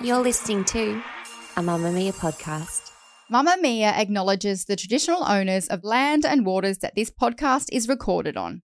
You're listening to a Mamamia podcast. Mamamia acknowledges the traditional owners of land and waters that this podcast is recorded on.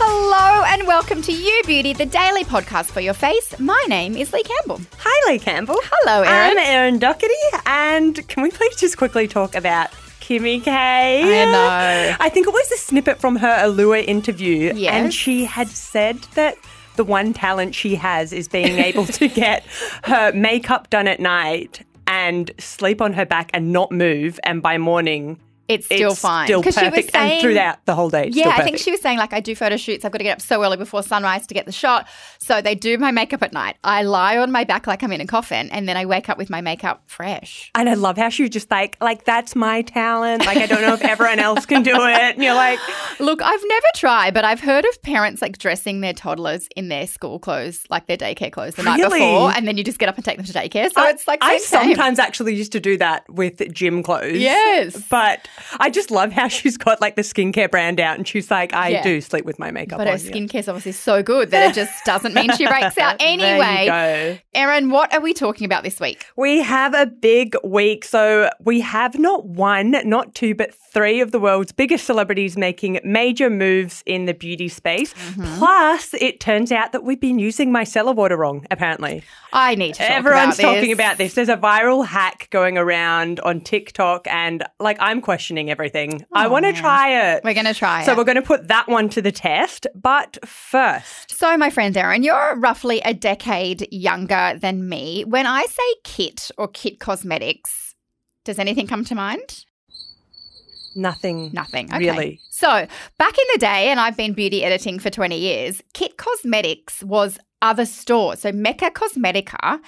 Hello and welcome to You Beauty, the daily podcast for your face. My name is Leigh Campbell. Hi, Leigh Campbell. Hello, Erin. I'm Erin Doherty, and can we please just quickly talk about Kimmy K? I know. I think it was a snippet from her Allure interview, Yes. and she had said that the one talent she has is being able to get her makeup done at night and sleep on her back and not move, and by morning. It's still it's fine. Still 'Cause she was saying- and throughout the whole day. Yeah, I think she was saying like I do photo shoots. I've got to get up so early before sunrise to get the shot. So they do my makeup at night. I lie on my back like I'm in a coffin, and then I wake up with my makeup fresh. And I love how she was just like, like that's my talent. Like I don't know if everyone else can do it. And you're like, Look, I've never tried, but I've heard of parents like dressing their toddlers in their school clothes, like their daycare clothes, the night before, and then you just get up and take them to daycare. So I- it's like I same, same. sometimes actually used to do that with gym clothes. Yes. but I just love how she's got like the skincare brand out, and she's like, I Yeah. do sleep with my makeup But on. her yeah. skincare's obviously so good that it just doesn't mean she breaks out anyway. Erin, what are we talking about this week? We have a big week. So we have not one, not two, but three of the world's biggest celebrities making major moves in the beauty space. Mm-hmm. Plus, it turns out that we've been using micellar water wrong, apparently. I need to Everyone's about talking about this. There's a viral hack going around on TikTok, and like I'm questioning everything. I want to try it. We're going to try so it. So we're going to put that one to the test. But first, So, my friend Erin, you're roughly a decade younger than me. When I say Kit or Kit Cosmetics, does anything come to mind? nothing. Nothing. Okay. Really? So, back in the day, and I've been beauty editing for 20 years, Kit Cosmetics was other stores. So, Mecca Cosmetica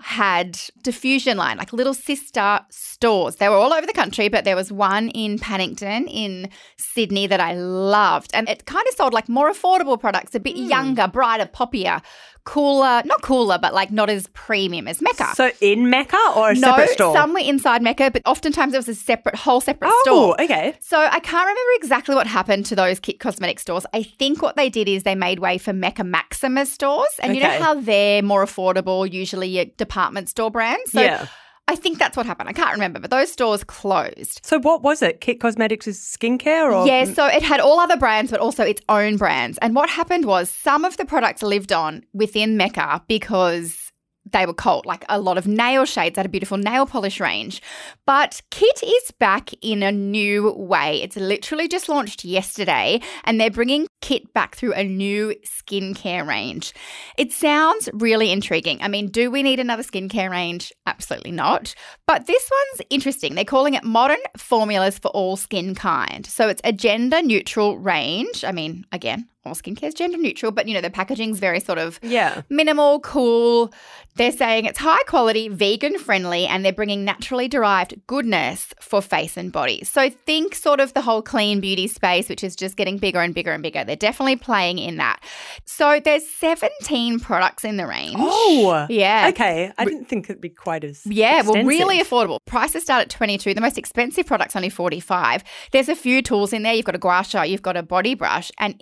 had diffusion line, like little sister stores. They were all over the country, but there was one in Paddington in Sydney that I loved. And it kind of sold like more affordable products, a bit hmm. younger, brighter, poppier, cooler, not cooler, but like not as premium as Mecca. So in Mecca or a no, separate store? some were inside Mecca, but oftentimes it was a separate, whole separate oh, store. okay. So I can't remember exactly what happened to those Kit Cosmetic stores. I think what they did is they made way for Mecca Maxima stores, and you know how they're more affordable, usually department store brands. So yeah. I think that's what happened. I can't remember, but those stores closed. So what was it? Kit Cosmetics is skincare or Yeah, so it had all other brands, but also its own brands. And what happened was some of the products lived on within Mecca because they were cult, like a lot of nail shades, had a beautiful nail polish range. But Kit is back in a new way. It's literally just launched yesterday, and they're bringing Kit back through a new skincare range. It sounds really intriguing. I mean, do we need another skincare range? Absolutely not. But this one's interesting. They're calling it Modern Formulas for All Skin Kind. So it's a gender neutral range. I mean, again, skincare is gender neutral, but you know, the packaging's very sort of Yeah. minimal, cool. They're saying it's high quality, vegan friendly, and they're bringing naturally derived goodness for face and body. So think sort of the whole clean beauty space, which is just getting bigger and bigger and bigger. They're definitely playing in that. So there's 17 products in the range. Oh. yeah. Okay. I didn't think it'd be quite as Yeah, well, really affordable. Prices start at 22. The most expensive product's only 45. There's a few tools in there. You've got a gua sha, you've got a body brush, and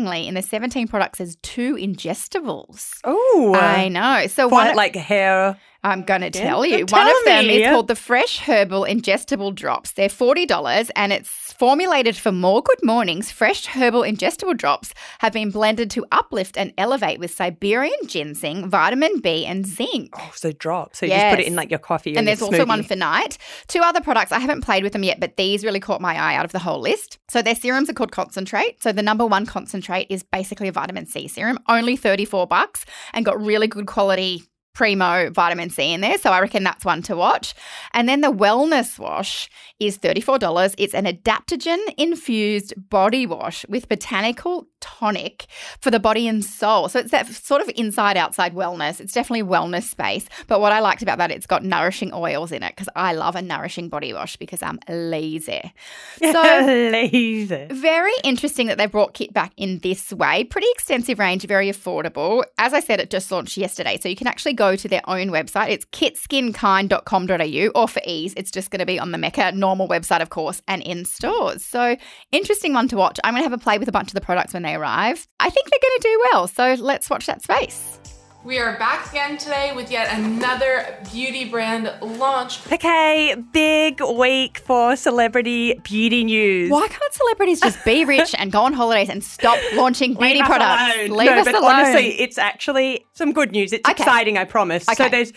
interestingly, in the 17 products, there's two ingestibles. Oh. I know. So Quite one, like hair. I'm going to Yeah. tell you. Tell One of them me. is called the Fresh Herbal Ingestible Drops. They're $40 and it's formulated for more good mornings. Fresh Herbal Ingestible Drops have been blended to uplift and elevate with Siberian ginseng, vitamin B, and zinc. Oh, so drops. So you just put it in like your coffee. And there's also one for night. Two other products. I haven't played with them yet, but these really caught my eye out of the whole list. So their serums are called concentrate. So the number one concentrate is basically a vitamin C serum, only 34 bucks and got really good quality primo vitamin C in there. So I reckon that's one to watch. And then the wellness wash is $34. It's an adaptogen infused body wash with botanical tonic for the body and soul. So it's that sort of inside outside wellness. It's definitely wellness space. But what I liked about that, it's got nourishing oils in it because I love a nourishing body wash because I'm lazy. So lazy. Very interesting that they brought Kit back in this way. Pretty extensive range, very affordable. As I said, it just launched yesterday. So you can actually go to their own website. It's kitskinkind.com.au or for ease, it's just going to be on the Mecca normal website, of course, and in stores. So interesting one to watch. I'm going to have a play with a bunch of the products when they arrive. I think they're going to do well. So let's watch that space. We are back again today with yet another beauty brand launch. Okay, big week for celebrity beauty news. Why can't celebrities just be rich and go on holidays and stop launching beauty Leave us products? alone. Leave no, us but alone. honestly, it's actually some good news. It's Okay. exciting, I promise. Okay. So there's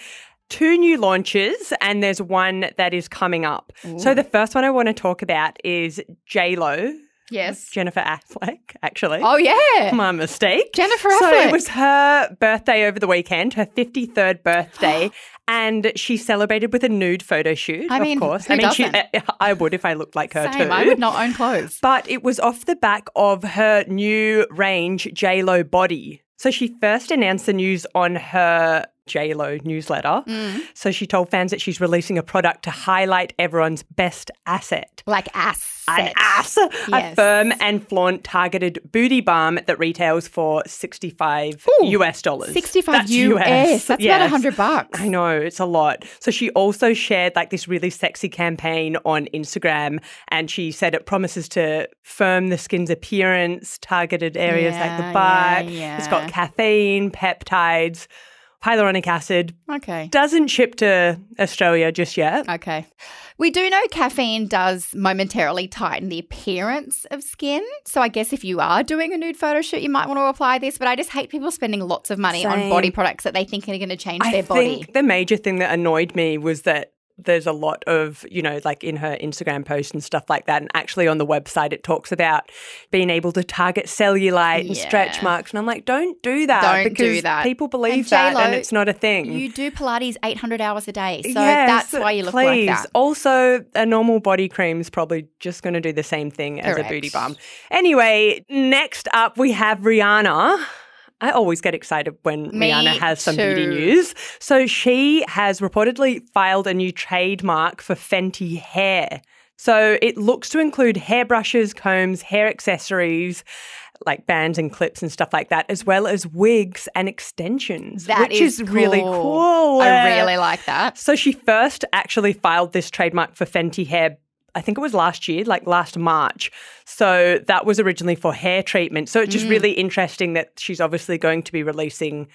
two new launches and there's one that is coming up. So the first one I want to talk about is J Lo, yes. Jennifer Affleck, actually. Oh yeah. My mistake. Jennifer So it was her birthday over the weekend, her 53rd birthday, and she celebrated with a nude photo shoot, I mean, of course. I mean, she. I would if I looked like her Same. too. I would not own clothes. But it was off the back of her new range, JLo Body. So she first announced the news on her JLo newsletter. Mm. So she told fans that she's releasing a product to highlight everyone's best asset. Like ass. An ass, a firm and flaunt targeted booty balm that retails for 65 Ooh, US dollars. 65 That's US. That's about Yes. 100 bucks. I know, it's a lot. So she also shared like this really sexy campaign on Instagram and she said it promises to firm the skin's appearance, targeted areas like the butt. yeah, It's yeah. got caffeine, peptides, hyaluronic acid. Okay. Doesn't ship to Australia just yet. Okay. We do know caffeine does momentarily tighten the appearance of skin. So I guess if you are doing a nude photo shoot, you might want to apply this. But I just hate people spending lots of money on body products that they think are going to change I their body. think the major thing that annoyed me was that there's a lot of, you know, like in her Instagram posts and stuff like that. And actually on the website, it talks about being able to target cellulite and stretch marks. And I'm like, don't do that. Don't because do that. People believe And that and it's not a thing. You do Pilates 800 hours a day. So Yes, that's why you look please. like that. Also, a normal body cream is probably just going to do the same thing as a booty balm. Anyway, next up we have Rihanna. I always get excited when Me Rihanna has some beauty news. So she has reportedly filed a new trademark for Fenty hair. So it looks to include hairbrushes, combs, hair accessories, like bands and clips and stuff like that, as well as wigs and extensions, That which is, is really cool. cool. I really like that. So she first actually filed this trademark for Fenty hair. I think it was last year, like last March. So that was originally for hair treatment. So it's just mm. really interesting that she's obviously going to be releasing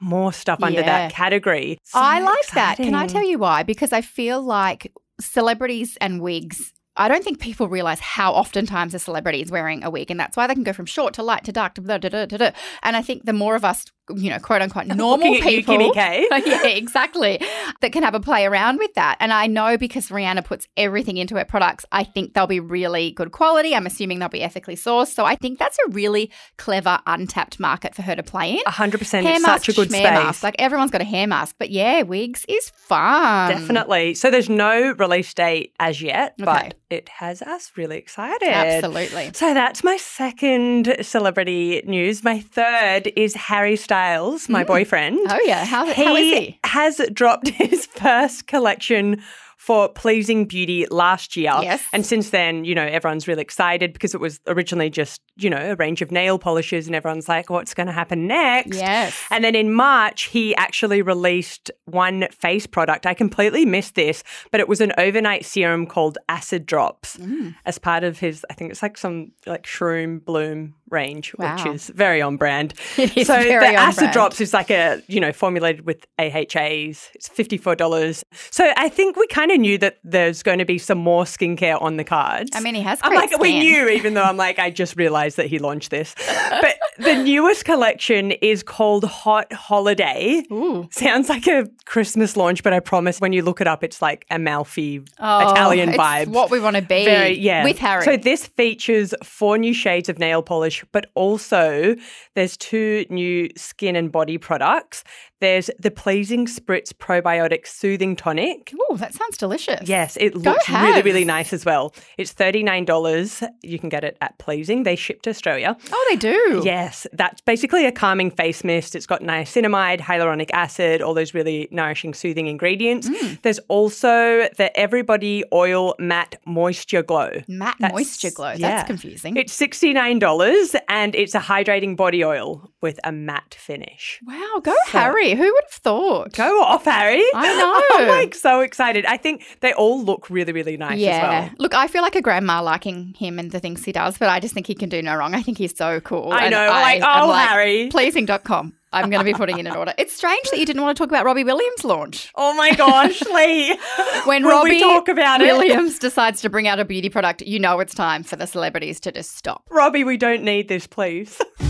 more stuff under Yeah. that category. I like that. Can I tell you why? Because I feel like celebrities and wigs. I don't think people realize how oftentimes a celebrity is wearing a wig, and that's why they can go from short to light to dark to da da da da. da. And I think the more of us, you know, quote unquote, normal you, people, Kimmy yeah, exactly, that can have a play around with that. And I know because Rihanna puts everything into her products, I think they'll be really good quality. I'm assuming they'll be ethically sourced. So I think that's a really clever, untapped market for her to play in. 100% Hair mask, such a good space. mask. Like everyone's got a hair mask, but yeah, wigs is fun. Definitely. So there's no release date as yet, Okay. but it has us really excited. Absolutely. So that's my second celebrity news. My third is Harry Styles, my boyfriend. Oh yeah, how, how is he? has dropped his first collection for Pleasing Beauty last year. Yes. And since then, you know, everyone's really excited because it was originally just, you know, a range of nail polishes and everyone's like, what's going to happen next? Yes. And then in March, he actually released one face product. I completely missed this, but it was an overnight serum called Acid Drops Mm. as part of his, I think it's like some like shroom bloom range, which is very on brand. Is so the Acid brand. Drops is like a, you know, formulated with AHAs. It's $54. So I think we kind of knew that there's going to be some more skincare on the cards. I mean, he has I'm like, we knew, even though I'm like, I just realized that he launched this. but the newest collection is called Hot Holiday. Ooh. Sounds like a Christmas launch, but I promise when you look it up, it's like Amalfi Oh, Italian it's vibe. what we want to be. Very, yeah. With Harry. So this features four new shades of nail polish, but also there's two new skin and body products. There's the Pleasing Spritz Probiotic Soothing Tonic. Oh, that sounds delicious. Yes, it looks really, really nice as well. It's $39. You can get it at Pleasing. They ship to Australia. Oh, they do. Yes, that's basically a calming face mist. It's got niacinamide, hyaluronic acid, all those really nourishing, soothing ingredients. Mm. There's also the Everybody Oil Matte Moisture Glow. Matte That's- moisture glow. yeah. That's confusing. It's $69 and it's a hydrating body oil with a matte finish. wow, go Harry. Who would have thought? Go off, Harry. I know. I'm like so excited. I think they all look really, really nice yeah. as well. Look, I feel like a grandma liking him and the things he does, but I just think he can do no wrong. I think he's so cool. I know, like, oh, Harry. Pleasing.com. I'm going to be putting in an order. It's strange that you didn't want to talk about Robbie Williams' launch. Oh my gosh, Leigh. When Will Robbie talk about it? Williams decides to bring out a beauty product, you know it's time for the celebrities to just stop. Robbie, we don't need this, please.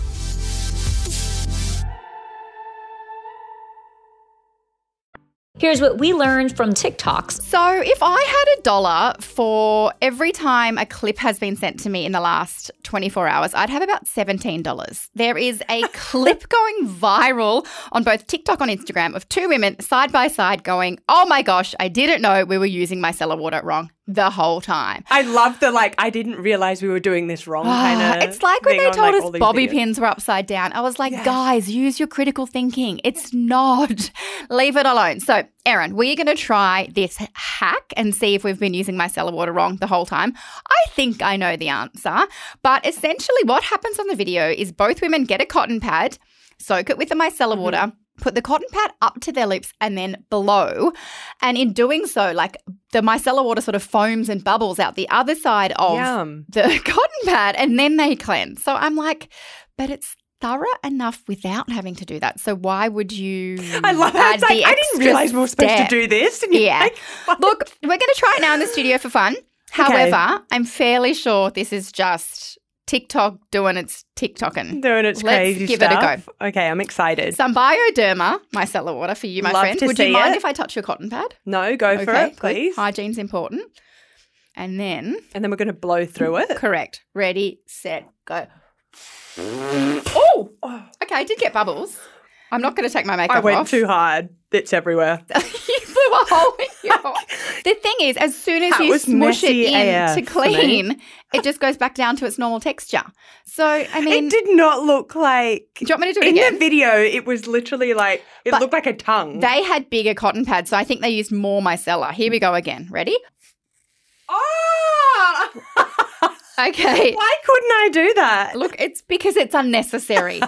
Here's what we learned from TikToks. So, if I had a dollar for every time a clip has been sent to me in the last 24 hours, I'd have about $17. There is a clip going viral on both TikTok and Instagram of two women side by side going, Oh my gosh, I didn't know we were using micellar water wrong the whole time. I love the like. I didn't realize we were doing this wrong kind of. Ah, it's like when they on, told like, us bobby videos. pins were upside down. I was like, guys, use your critical thinking. It's not. Leave it alone. So, Erin, we're going to try this hack and see if we've been using micellar water wrong the whole time. I think I know the answer. But essentially, what happens on the video is both women get a cotton pad, soak it with the micellar Mm-hmm. water. Put the cotton pad up to their lips and then blow. And in doing so, like the micellar water sort of foams and bubbles out the other side of Yum. the cotton pad and then they cleanse. So I'm like, but it's thorough enough without having to do that. So why would you? I love that. It's like, I didn't realize we were supposed step? to do this. And Yeah. like. Look, we're going to try it now in the studio for fun. However, I'm fairly sure this is just TikTok doing its TikToking. doing its Let's crazy give it a go. Okay, I'm excited. Some bioderma micellar water for you, my Love friend. Would you mind it. if I touch your cotton pad? no, go for it, please. Good. Hygiene's important. And then, And then we're going to blow through it. correct. Ready, set, go. Oh, okay. I did get bubbles. I'm not going to take my makeup off. I went off. too hard. It's everywhere. you blew a hole in your. the thing is, as soon as That you smush it in to clean, it just goes back down to its normal texture. So, I mean, it did not look like. do you want me to do it In again? the video, it was literally like it But looked like a tongue. they had bigger cotton pads, so I think they used more micellar. Here we go again. Ready? oh! Okay. Why couldn't I do that? Look, it's because it's unnecessary.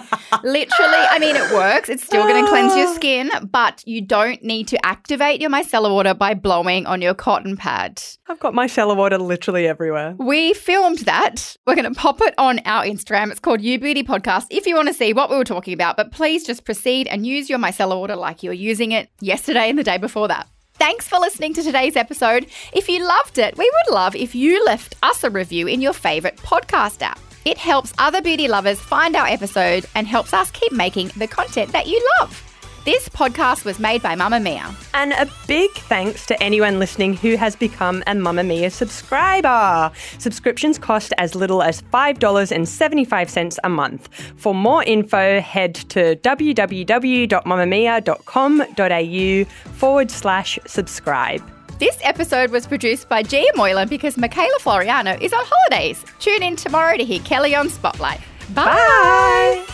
Literally, I mean, it works. It's still going to cleanse your skin, but you don't need to activate your micellar water by blowing on your cotton pad. I've got micellar water literally everywhere. We filmed that. We're going to pop it on our Instagram. It's called You Beauty Podcast if you want to see what we were talking about. But please just proceed and use your micellar water like you were using it yesterday and the day before that. Thanks for listening to today's episode. If you loved it, we would love if you left us a review in your favorite podcast app. It helps other beauty lovers find our episode and helps us keep making the content that you love. This podcast was made by Mamamia. And a big thanks to anyone listening who has become a Mamamia subscriber. Subscriptions cost as little as $5.75 a month. For more info, head to www.mamamia.com.au forward slash subscribe. This episode was produced by Gia Moylan because Michaela Floriano is on holidays. Tune in tomorrow to hear Kelly on Spotlight. Bye. Bye.